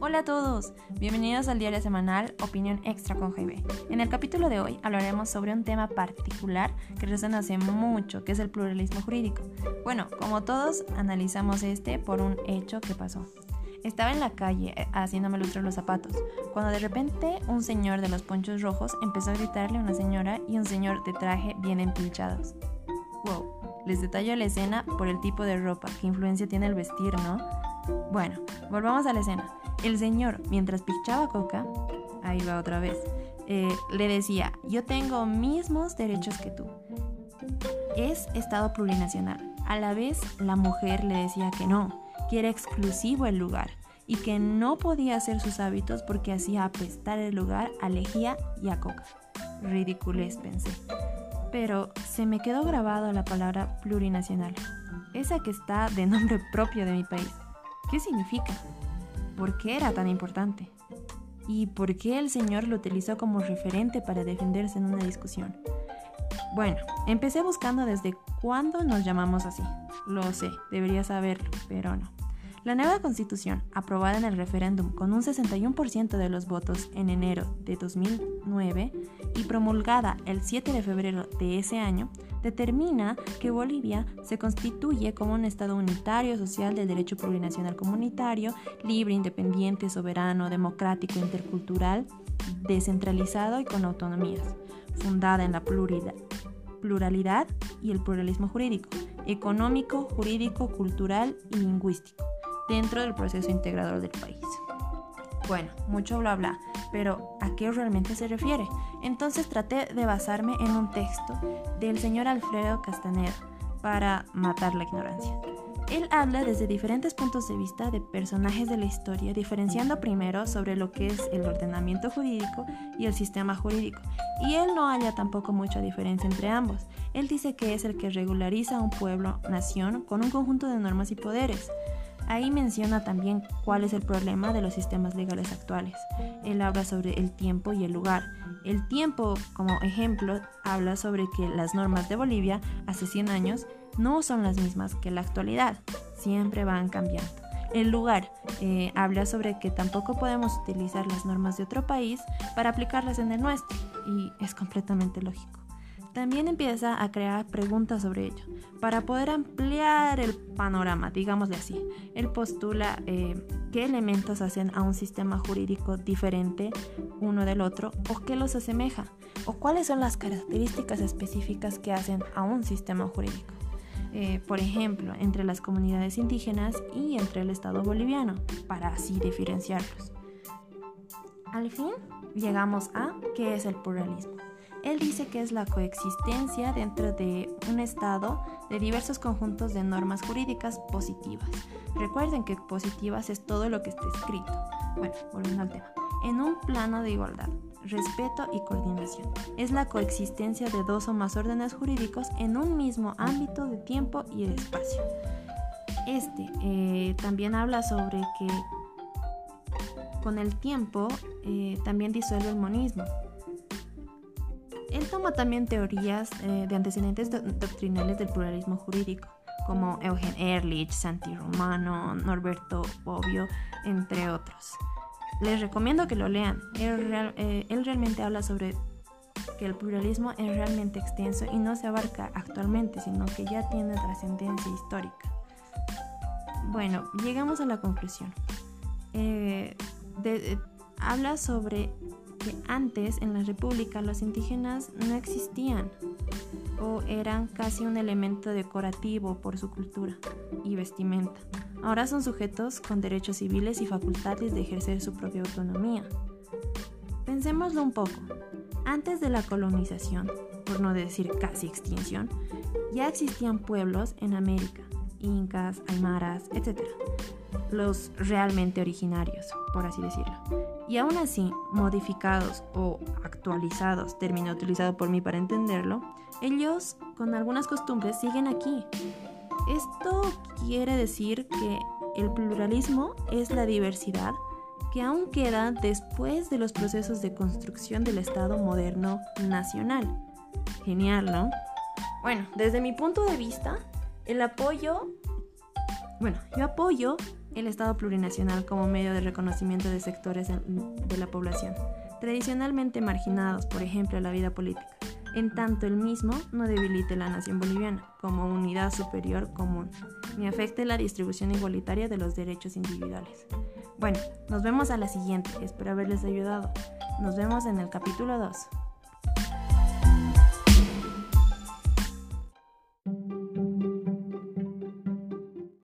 Hola a todos, bienvenidos al diario semanal Opinión Extra con GB. En el capítulo de hoy hablaremos sobre un tema particular que resuena hace mucho, que es el pluralismo jurídico. Bueno, como todos, analizamos este por un hecho que pasó. Estaba en la calle eh, haciéndome lustrar los zapatos, cuando de repente un señor de los ponchos rojos empezó a gritarle a una señora y un señor de traje bien empilchados. Wow, les detallo la escena por el tipo de ropa, qué influencia tiene el vestir, ¿no? Bueno, volvamos a la escena. El señor, mientras pichaba coca, ahí va otra vez, eh, le decía, yo tengo mismos derechos que tú. Es Estado plurinacional. A la vez, la mujer le decía que no, que era exclusivo el lugar y que no podía hacer sus hábitos porque hacía apestar el lugar a lejía y a coca. Ridiculez, pensé. Pero se me quedó grabado la palabra plurinacional, esa que está de nombre propio de mi país. ¿Qué significa? ¿Por qué era tan importante? ¿Y por qué el Señor lo utilizó como referente para defenderse en una discusión? Bueno, empecé buscando desde cuándo nos llamamos así. Lo sé, debería saberlo, pero no. La nueva constitución, aprobada en el referéndum con un 61% de los votos en enero de 2009 y promulgada el 7 de febrero de ese año, determina que Bolivia se constituye como un Estado unitario, social de derecho plurinacional comunitario, libre, independiente, soberano, democrático, intercultural, descentralizado y con autonomías, fundada en la pluralidad y el pluralismo jurídico, económico, jurídico, cultural y lingüístico, dentro del proceso integrador del país. Bueno, mucho bla bla, pero ¿a qué realmente se refiere? Entonces traté de basarme en un texto del señor Alfredo Castaneda para matar la ignorancia. Él habla desde diferentes puntos de vista de personajes de la historia, diferenciando primero sobre lo que es el ordenamiento jurídico y el sistema jurídico. Y él no halla tampoco mucha diferencia entre ambos. Él dice que es el que regulariza un pueblo, nación, con un conjunto de normas y poderes. Ahí menciona también cuál es el problema de los sistemas legales actuales. Él habla sobre el tiempo y el lugar. El tiempo, como ejemplo, habla sobre que las normas de Bolivia hace 100 años no son las mismas que la actualidad, siempre van cambiando. El lugar eh, habla sobre que tampoco podemos utilizar las normas de otro país para aplicarlas en el nuestro y es completamente lógico. También empieza a crear preguntas sobre ello. Para poder ampliar el panorama, digámosle así, él postula eh, qué elementos hacen a un sistema jurídico diferente uno del otro o qué los asemeja o cuáles son las características específicas que hacen a un sistema jurídico. Eh, por ejemplo, entre las comunidades indígenas y entre el Estado boliviano, para así diferenciarlos. Al fin, llegamos a qué es el pluralismo. Él dice que es la coexistencia dentro de un Estado de diversos conjuntos de normas jurídicas positivas. Recuerden que positivas es todo lo que está escrito. Bueno, volviendo al tema. En un plano de igualdad, respeto y coordinación. Es la coexistencia de dos o más órdenes jurídicos en un mismo ámbito de tiempo y de espacio. Este eh, también habla sobre que con el tiempo eh, también disuelve el monismo, él toma también teorías eh, de antecedentes doctrinales del pluralismo jurídico, como Eugen Ehrlich, Santi Romano, Norberto Bobbio, entre otros. Les recomiendo que lo lean. Eh, él, realmente habla sobre que el pluralismo es realmente extenso y no se abarca actualmente, sino que ya tiene trascendencia histórica. Bueno, llegamos a la conclusión. Eh, habla sobre antes en la República los indígenas no existían o eran casi un elemento decorativo por su cultura y vestimenta. Ahora son sujetos con derechos civiles y facultades de ejercer su propia autonomía. Pensémoslo un poco. Antes de la colonización, por no decir casi extinción, ya existían pueblos en América, incas, aymaras, etc. Los realmente originarios, por así decirlo y aún así modificados o actualizados, término utilizado por mí para entenderlo, ellos con algunas costumbres siguen aquí. Esto quiere decir que el pluralismo es la diversidad que aún queda después de los procesos de construcción del Estado moderno nacional. Genial, ¿no? Bueno, desde mi punto de vista, el apoyo, bueno, yo apoyo el Estado plurinacional como medio de reconocimiento de sectores de la población, tradicionalmente marginados, por ejemplo, a la vida política, en tanto el mismo no debilite la nación boliviana como unidad superior común, ni afecte la distribución igualitaria de los derechos individuales. Bueno, nos vemos a la siguiente, espero haberles ayudado. Nos vemos en el capítulo 2.